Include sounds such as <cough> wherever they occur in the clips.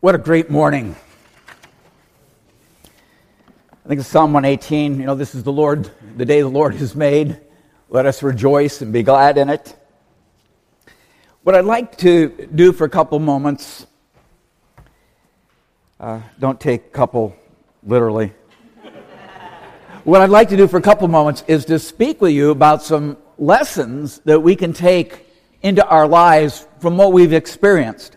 What a great morning. I think it's Psalm 118. You know, this is the Lord, the day the Lord has made. Let us rejoice and be glad in it. What I'd like to do for a couple moments, uh, don't take couple literally. what I'd like to do for a couple moments is to speak with you about some lessons that we can take into our lives from what we've experienced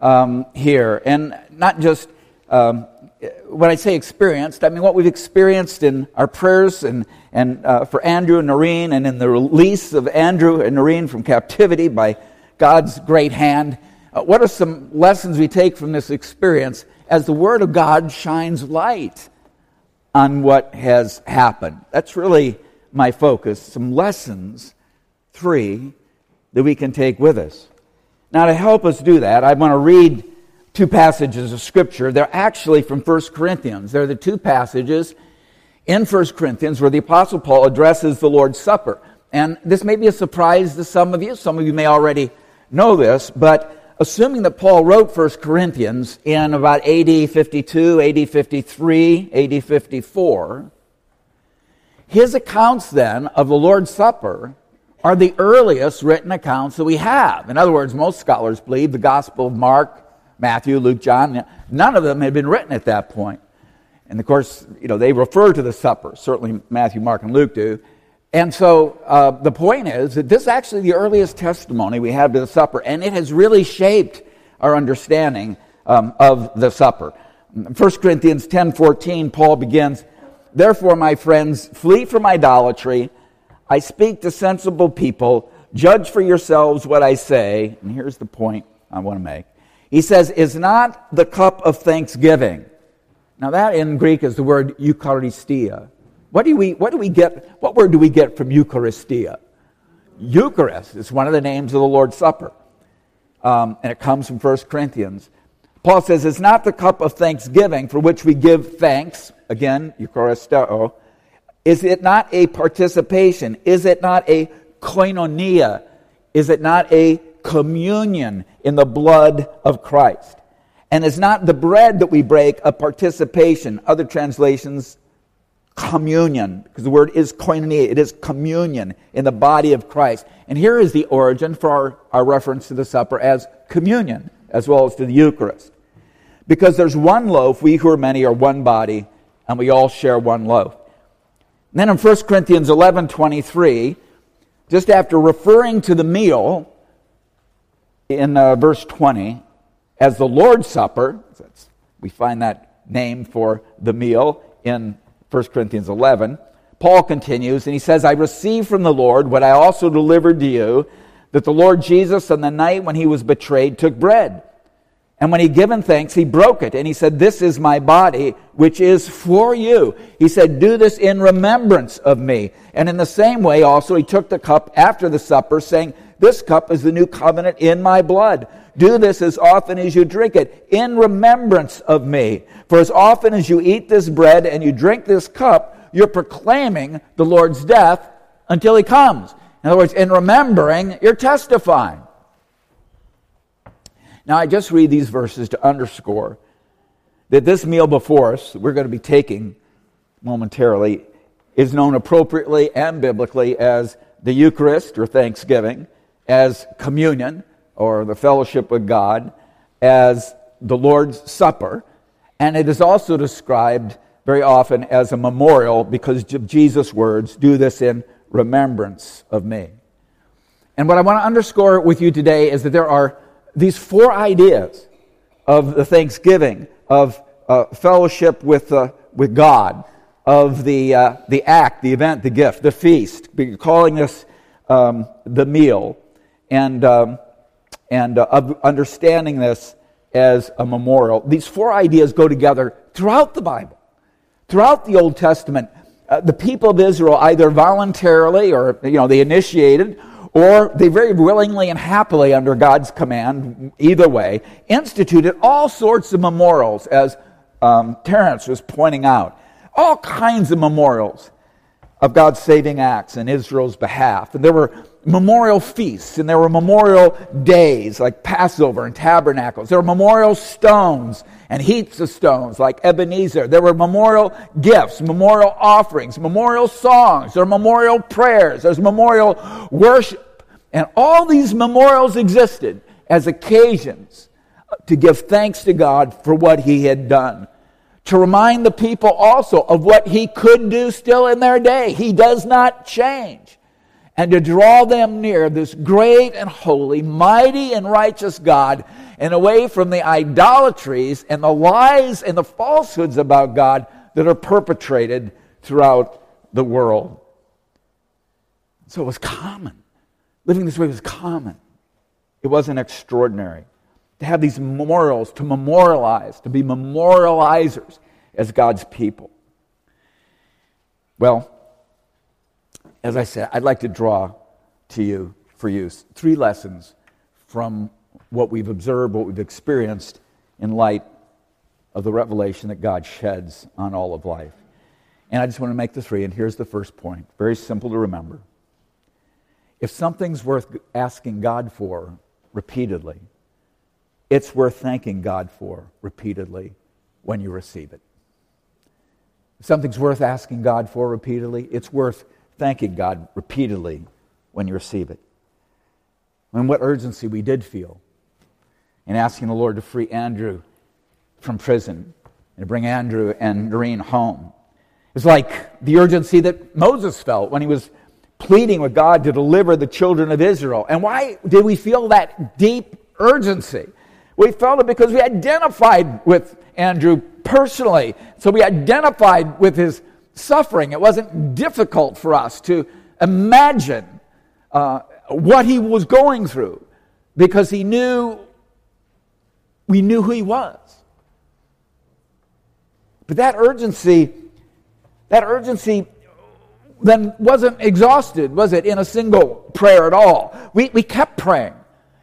um, here. And not just um, when I say experienced, I mean what we've experienced in our prayers and, and uh, for Andrew and Norine and in the release of Andrew and Norine from captivity by God's great hand. Uh, what are some lessons we take from this experience as the Word of God shines light on what has happened? That's really my focus. Some lessons, three, that we can take with us. Now, to help us do that, I want to read two passages of Scripture. They're actually from 1 Corinthians. They're the two passages in 1 Corinthians where the Apostle Paul addresses the Lord's Supper. And this may be a surprise to some of you. Some of you may already know this, but assuming that Paul wrote 1 Corinthians in about AD 52, AD 53, AD 54, his accounts then of the Lord's Supper are the earliest written accounts that we have. In other words, most scholars believe the Gospel of Mark, Matthew, Luke, John, none of them had been written at that point. And of course, you know, they refer to the supper. Certainly Matthew, Mark, and Luke do. And so uh, the point is that this is actually the earliest testimony we have to the supper, and it has really shaped our understanding um, of the supper. 1 Corinthians 10:14, Paul begins, "Therefore, my friends, flee from idolatry." I speak to sensible people. Judge for yourselves what I say. And here's the point I want to make. He says, is not the cup of thanksgiving. Now, that in Greek is the word Eucharistia. What do we, what do we get? What word do we get from Eucharistia? Eucharist is one of the names of the Lord's Supper. Um, and it comes from 1 Corinthians. Paul says, It's not the cup of thanksgiving for which we give thanks, again, Eucharisteo, is it not a participation? Is it not a koinonia? Is it not a communion in the blood of Christ? And is not the bread that we break a participation? Other translations, communion, because the word is koinonia. It is communion in the body of Christ. And here is the origin for our, our reference to the supper as communion, as well as to the Eucharist. Because there's one loaf, we who are many are one body, and we all share one loaf. Then in 1 Corinthians 11 23, just after referring to the meal in uh, verse 20 as the Lord's Supper, we find that name for the meal in 1 Corinthians 11. Paul continues and he says, I received from the Lord what I also delivered to you that the Lord Jesus, on the night when he was betrayed, took bread. And when he given thanks, he broke it and he said, This is my body, which is for you. He said, Do this in remembrance of me. And in the same way, also, he took the cup after the supper, saying, This cup is the new covenant in my blood. Do this as often as you drink it in remembrance of me. For as often as you eat this bread and you drink this cup, you're proclaiming the Lord's death until he comes. In other words, in remembering, you're testifying. Now, I just read these verses to underscore that this meal before us, we're going to be taking momentarily, is known appropriately and biblically as the Eucharist or Thanksgiving, as communion or the fellowship with God, as the Lord's Supper, and it is also described very often as a memorial because of Jesus' words do this in remembrance of me. And what I want to underscore with you today is that there are these four ideas of the thanksgiving, of uh, fellowship with, uh, with God, of the, uh, the act, the event, the gift, the feast, calling this um, the meal, and, um, and uh, of understanding this as a memorial. These four ideas go together throughout the Bible. Throughout the Old Testament, uh, the people of Israel either voluntarily or you know they initiated or they very willingly and happily, under God's command, either way, instituted all sorts of memorials, as um, Terence was pointing out. All kinds of memorials of God's saving acts in Israel's behalf. And there were memorial feasts and there were memorial days like Passover and tabernacles. There were memorial stones and heaps of stones like Ebenezer. There were memorial gifts, memorial offerings, memorial songs. There were memorial prayers. There's memorial worship. And all these memorials existed as occasions to give thanks to God for what he had done. To remind the people also of what he could do still in their day. He does not change. And to draw them near this great and holy, mighty and righteous God and away from the idolatries and the lies and the falsehoods about God that are perpetrated throughout the world. So it was common. Living this way was common. It wasn't extraordinary. To have these memorials, to memorialize, to be memorializers as God's people. Well, as I said, I'd like to draw to you, for you, three lessons from what we've observed, what we've experienced in light of the revelation that God sheds on all of life. And I just want to make the three, and here's the first point. Very simple to remember. If something's worth asking God for repeatedly, it's worth thanking God for repeatedly when you receive it. If something's worth asking God for repeatedly, it's worth thanking God repeatedly when you receive it. And what urgency we did feel in asking the Lord to free Andrew from prison and to bring Andrew and Norine home. It's like the urgency that Moses felt when he was pleading with God to deliver the children of Israel. And why did we feel that deep urgency? We felt it because we identified with Andrew personally. So we identified with his suffering. It wasn't difficult for us to imagine uh, what he was going through because he knew we knew who he was. But that urgency, that urgency then wasn't exhausted, was it, in a single prayer at all? We, we kept praying.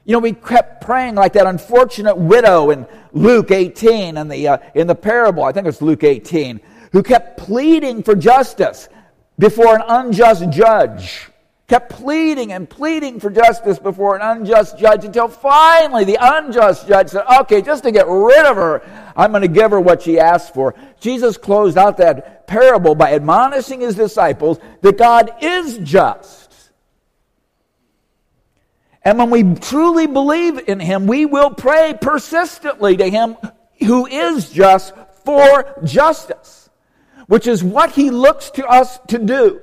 You know, we kept praying like that unfortunate widow in Luke 18 and the, uh, in the parable, I think it's Luke 18, who kept pleading for justice before an unjust judge kept pleading and pleading for justice before an unjust judge until finally the unjust judge said, Okay, just to get rid of her, I'm going to give her what she asked for. Jesus closed out that parable by admonishing his disciples that God is just. And when we truly believe in him, we will pray persistently to him who is just for justice, which is what he looks to us to do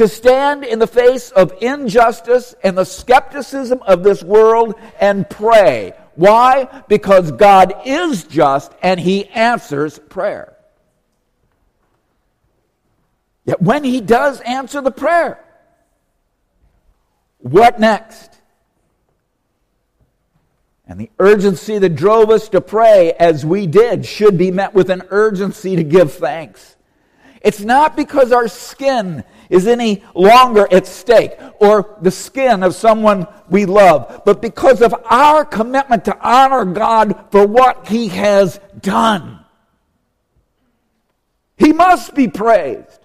to stand in the face of injustice and the skepticism of this world and pray. Why? Because God is just and He answers prayer. Yet when He does answer the prayer, what next? And the urgency that drove us to pray as we did should be met with an urgency to give thanks. It's not because our skin is any longer at stake or the skin of someone we love, but because of our commitment to honor God for what He has done. He must be praised.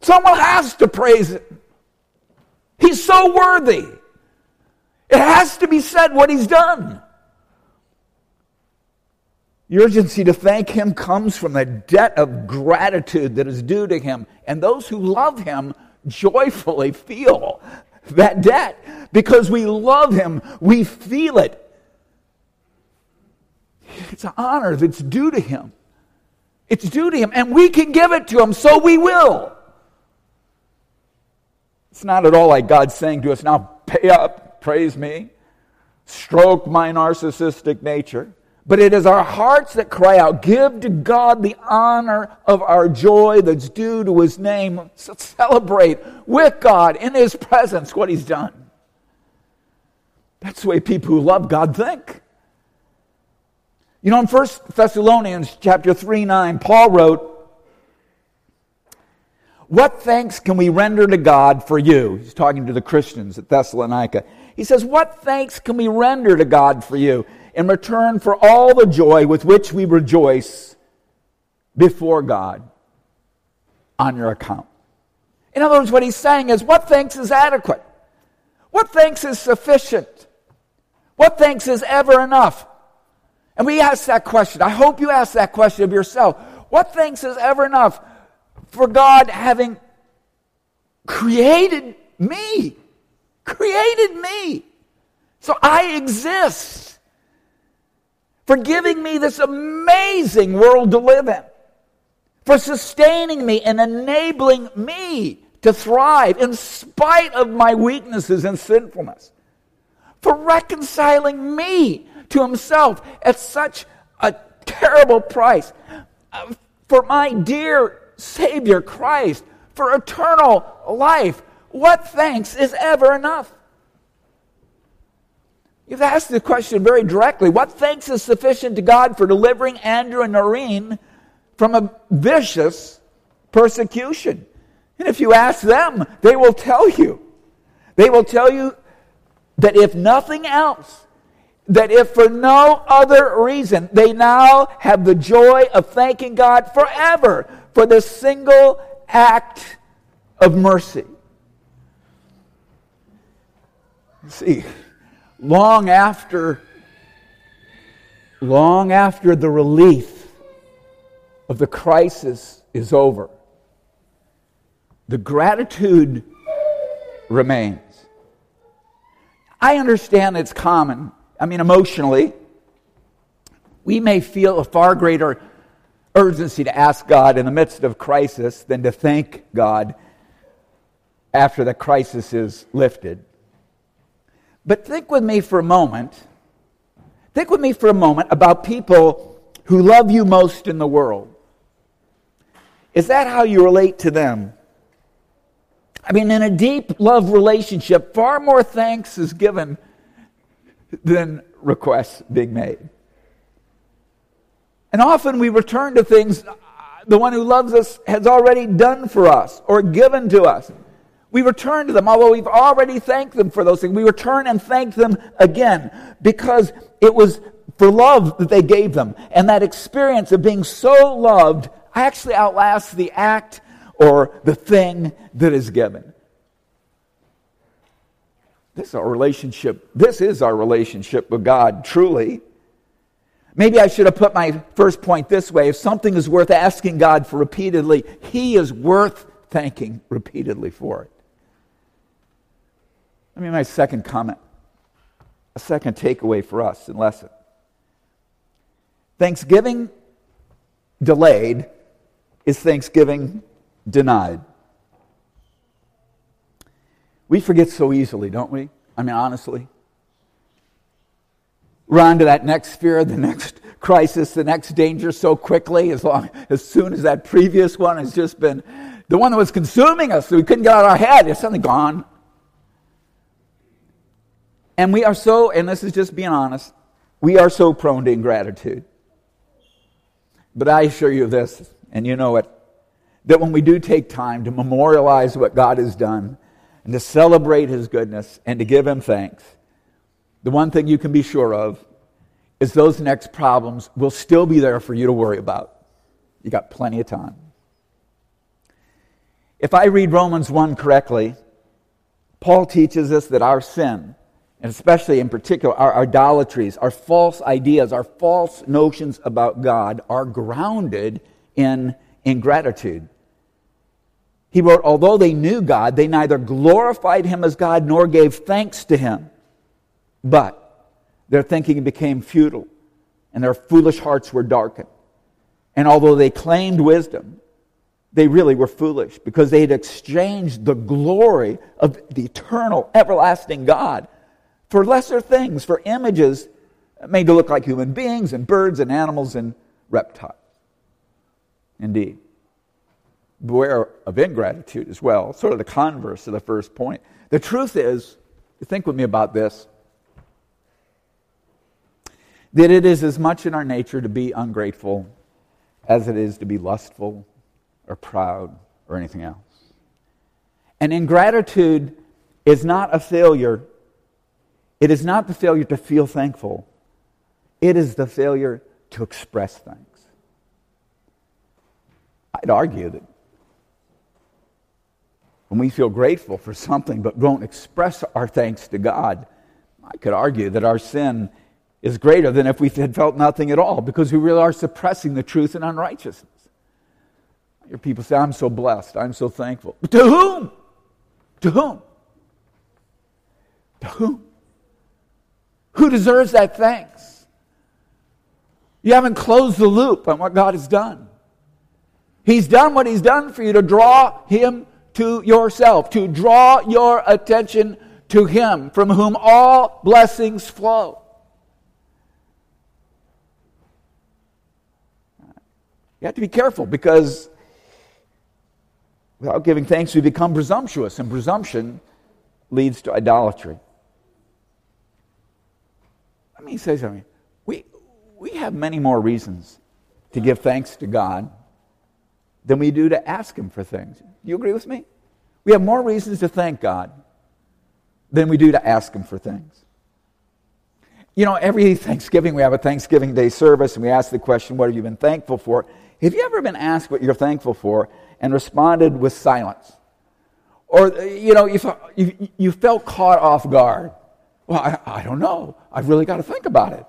Someone has to praise Him. He's so worthy. It has to be said what He's done. The urgency to thank Him comes from the debt of gratitude that is due to Him. And those who love Him joyfully feel that debt. Because we love Him, we feel it. It's an honor that's due to Him. It's due to Him, and we can give it to Him, so we will. It's not at all like God saying to us, now pay up, praise me, stroke my narcissistic nature. But it is our hearts that cry out, Give to God the honor of our joy that's due to His name. So celebrate with God in His presence what He's done. That's the way people who love God think. You know, in 1 Thessalonians chapter 3 9, Paul wrote, What thanks can we render to God for you? He's talking to the Christians at Thessalonica. He says, What thanks can we render to God for you? in return for all the joy with which we rejoice before God on your account. In other words, what he's saying is what thanks is adequate? What thanks is sufficient? What thanks is ever enough? And we ask that question. I hope you ask that question of yourself. What thanks is ever enough for God having created me? Created me. So I exist. For giving me this amazing world to live in. For sustaining me and enabling me to thrive in spite of my weaknesses and sinfulness. For reconciling me to himself at such a terrible price. Uh, for my dear Savior Christ, for eternal life. What thanks is ever enough? You've asked the question very directly. What thanks is sufficient to God for delivering Andrew and Norine from a vicious persecution? And if you ask them, they will tell you. They will tell you that if nothing else, that if for no other reason, they now have the joy of thanking God forever for the single act of mercy. See, long after, long after the relief of the crisis is over, the gratitude remains. I understand it's common. I mean, emotionally, we may feel a far greater urgency to ask God in the midst of crisis than to thank God after the crisis is lifted. But think with me for a moment. Think with me for a moment about people who love you most in the world. Is that how you relate to them? I mean, in a deep love relationship, far more thanks is given than requests being made. And often we return to things uh, the one who loves us has already done for us or given to us. We return to them, although we've already thanked them for those things. We return and thank them again because it was for love that they gave them. And that experience of being so loved actually outlasts the act or the thing that is given. This is our relationship. This is our relationship with God, truly. Maybe I should have put my first point this way. If something is worth asking God for repeatedly, He is worth thanking repeatedly for it. Let me my second comment, a second takeaway for us in lesson. Thanksgiving delayed is Thanksgiving denied. We forget so easily, don't we? I mean, honestly. Run to that next fear, the next crisis, the next danger so quickly, as long as soon as that previous one has just been the one that was consuming us, so we couldn't get out of our head, it's suddenly gone. And we are so, and this is just being honest, we are so prone to ingratitude. But I assure you of this, and you know it, that when we do take time to memorialize what God has done and to celebrate His goodness and to give Him thanks, the one thing you can be sure of is those next problems will still be there for you to worry about. You got plenty of time. If I read Romans 1 correctly, Paul teaches us that our sin, and especially in particular our idolatries, our false ideas, our false notions about God, are grounded in ingratitude. He wrote, Although they knew God, they neither glorified him as God nor gave thanks to him. But their thinking became futile, and their foolish hearts were darkened. And although they claimed wisdom, they really were foolish because they had exchanged the glory of the eternal, everlasting God for lesser things, for images made to look like human beings and birds and animals and reptiles. Indeed. Beware of ingratitude as well, sort of the converse of the first point. The truth is, think with me about this, that it is as much in our nature to be ungrateful as it is to be lustful or proud or anything else. And ingratitude is not a failure it is not the failure to feel thankful, it is the failure to express thanks. I'd argue that when we feel grateful for something but don't express our thanks to God, I could argue that our sin is greater than if we had felt nothing at all because we really are suppressing the truth and unrighteousness. Your people say, I'm so blessed, I'm so thankful. But to whom? To whom? To whom? Who deserves that thanks? You haven't closed the loop on what God has done. He's done what He's done for you to draw Him to yourself, to draw your attention to Him, from whom all blessings flow. You have to be careful because without giving thanks, we become presumptuous, and presumption leads to idolatry. Let me say something. We, we have many more reasons to give thanks to God than we do to ask Him for things. Do you agree with me? We have more reasons to thank God than we do to ask Him for things. You know, every Thanksgiving we have a Thanksgiving Day service and we ask the question, What have you been thankful for? Have you ever been asked what you're thankful for and responded with silence? Or, you know, you, you, you felt caught off guard. Well, I, I don't know. I've really got to think about it.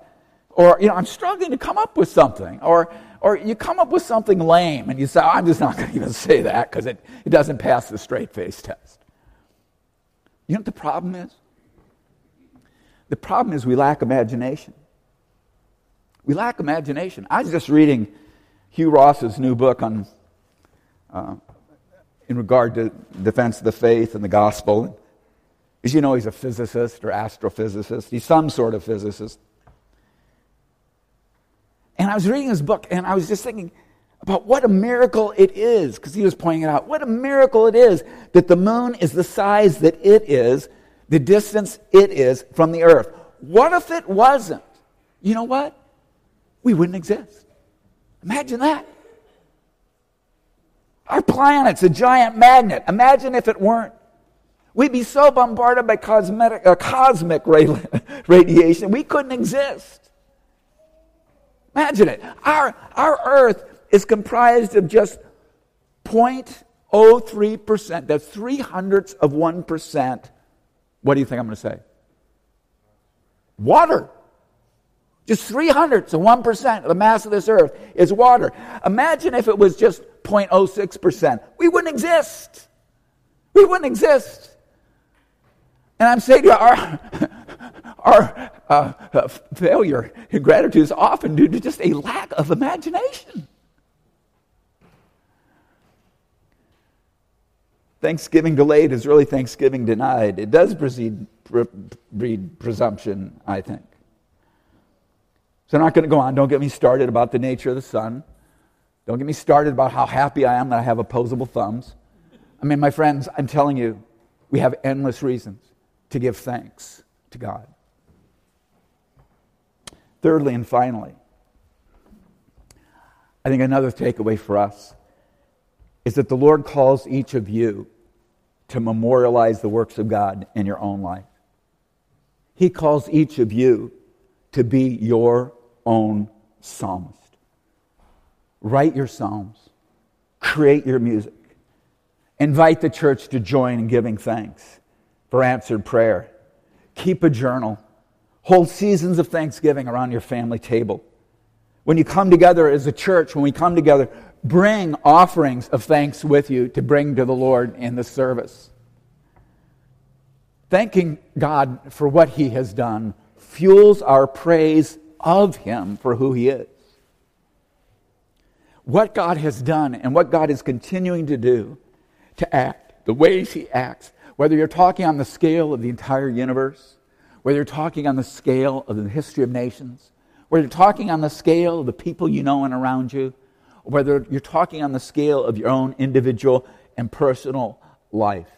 Or, you know, I'm struggling to come up with something. Or, or you come up with something lame and you say, I'm just not going to even say that because it, it doesn't pass the straight face test. You know what the problem is? The problem is we lack imagination. We lack imagination. I was just reading Hugh Ross's new book on, uh, in regard to defense of the faith and the gospel. As you know, he's a physicist or astrophysicist. He's some sort of physicist. And I was reading his book and I was just thinking about what a miracle it is, because he was pointing it out. What a miracle it is that the moon is the size that it is, the distance it is from the earth. What if it wasn't? You know what? We wouldn't exist. Imagine that. Our planet's a giant magnet. Imagine if it weren't. We'd be so bombarded by cosmetic, uh, cosmic <laughs> radiation, we couldn't exist. Imagine it. Our, our Earth is comprised of just 0.03%. That's three hundredths of 1%. What do you think I'm going to say? Water. Just three hundredths of 1% of the mass of this earth is water. Imagine if it was just 0.06%. We wouldn't exist. We wouldn't exist. And I'm saying to you, our, <laughs> our uh, failure in gratitude is often due to just a lack of imagination. Thanksgiving delayed is really Thanksgiving denied. It does breed, breed presumption, I think. So I'm not going to go on. Don't get me started about the nature of the sun. Don't get me started about how happy I am that I have opposable thumbs. I mean, my friends, I'm telling you, we have endless reasons to give thanks to God. Thirdly and finally, I think another takeaway for us is that the Lord calls each of you to memorialize the works of God in your own life. He calls each of you to be your own psalmist. Write your psalms, create your music, invite the church to join in giving thanks for answered prayer. Keep a journal. Hold seasons of thanksgiving around your family table. When you come together as a church, when we come together, bring offerings of thanks with you to bring to the Lord in the service. Thanking God for what He has done fuels our praise of Him for who He is. What God has done and what God is continuing to do to act, the ways He acts, whether you're talking on the scale of the entire universe, whether you're talking on the scale of the history of nations, whether you're talking on the scale of the people you know and around you, whether you're talking on the scale of your own individual and personal life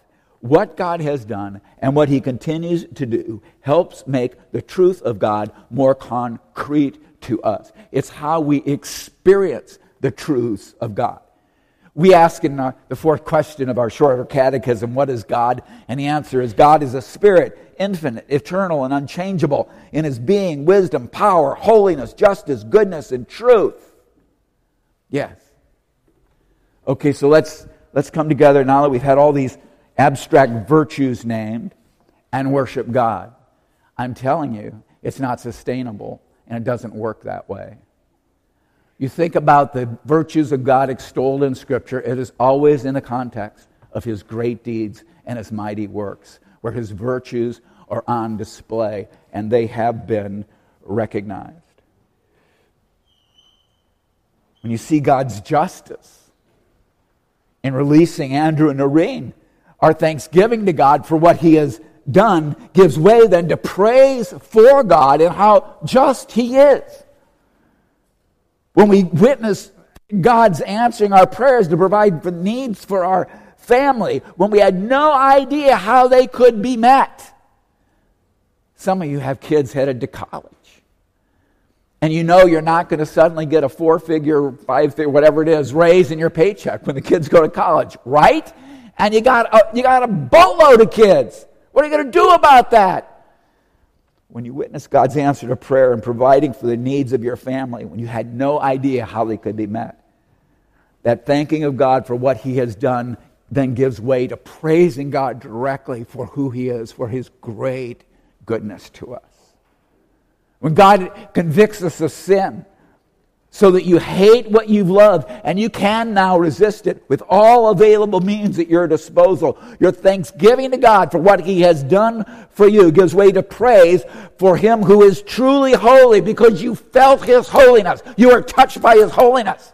what God has done and what He continues to do helps make the truth of God more concrete to us. It's how we experience the truths of God. We ask in our, the fourth question of our shorter catechism, What is God? And the answer is God is a spirit, infinite, eternal, and unchangeable in His being, wisdom, power, holiness, justice, goodness, and truth. Yes. Okay, so let's, let's come together now that we've had all these abstract virtues named, and worship God. I'm telling you, it's not sustainable and it doesn't work that way. You think about the virtues of God extolled in Scripture, it is always in the context of His great deeds and His mighty works, where His virtues are on display and they have been recognized. When you see God's justice in releasing Andrew and Norine, our thanksgiving to God for what He has done gives way then to praise for God and how just He is. When we witness God's answering our prayers to provide for needs for our family, when we had no idea how they could be met. Some of you have kids headed to college. And you know you're not going to suddenly get a four figure, five figure, whatever it is, raise in your paycheck when the kids go to college, right? And you got a, you got a boatload of kids. What are you going to do about that? When you witness God's answer to prayer and providing for the needs of your family, when you had no idea how they could be met, that thanking of God for what He has done then gives way to praising God directly for who He is, for His great goodness to us. When God convicts us of sin, so that you hate what you've loved and you can now resist it with all available means at your disposal. Your thanksgiving to God for what He has done for you gives way to praise for Him who is truly holy because you felt His holiness. You are touched by His holiness.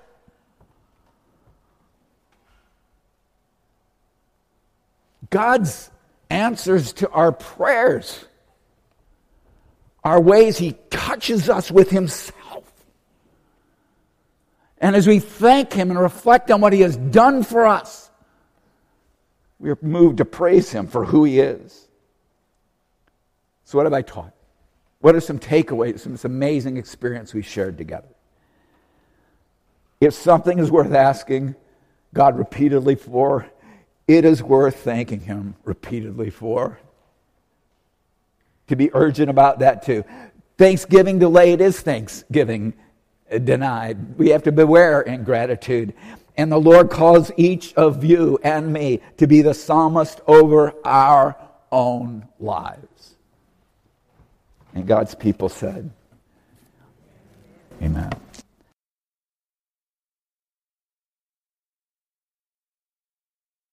God's answers to our prayers are ways He touches us with Himself. And as we thank Him and reflect on what He has done for us, we are moved to praise Him for who He is. So, what have I taught? What are some takeaways from this amazing experience we shared together? If something is worth asking God repeatedly for, it is worth thanking Him repeatedly for to be urgent about that too. Thanksgiving delayed is thanksgiving denied. We have to beware ingratitude. And the Lord calls each of you and me to be the psalmist over our own lives. And God's people said, Amen.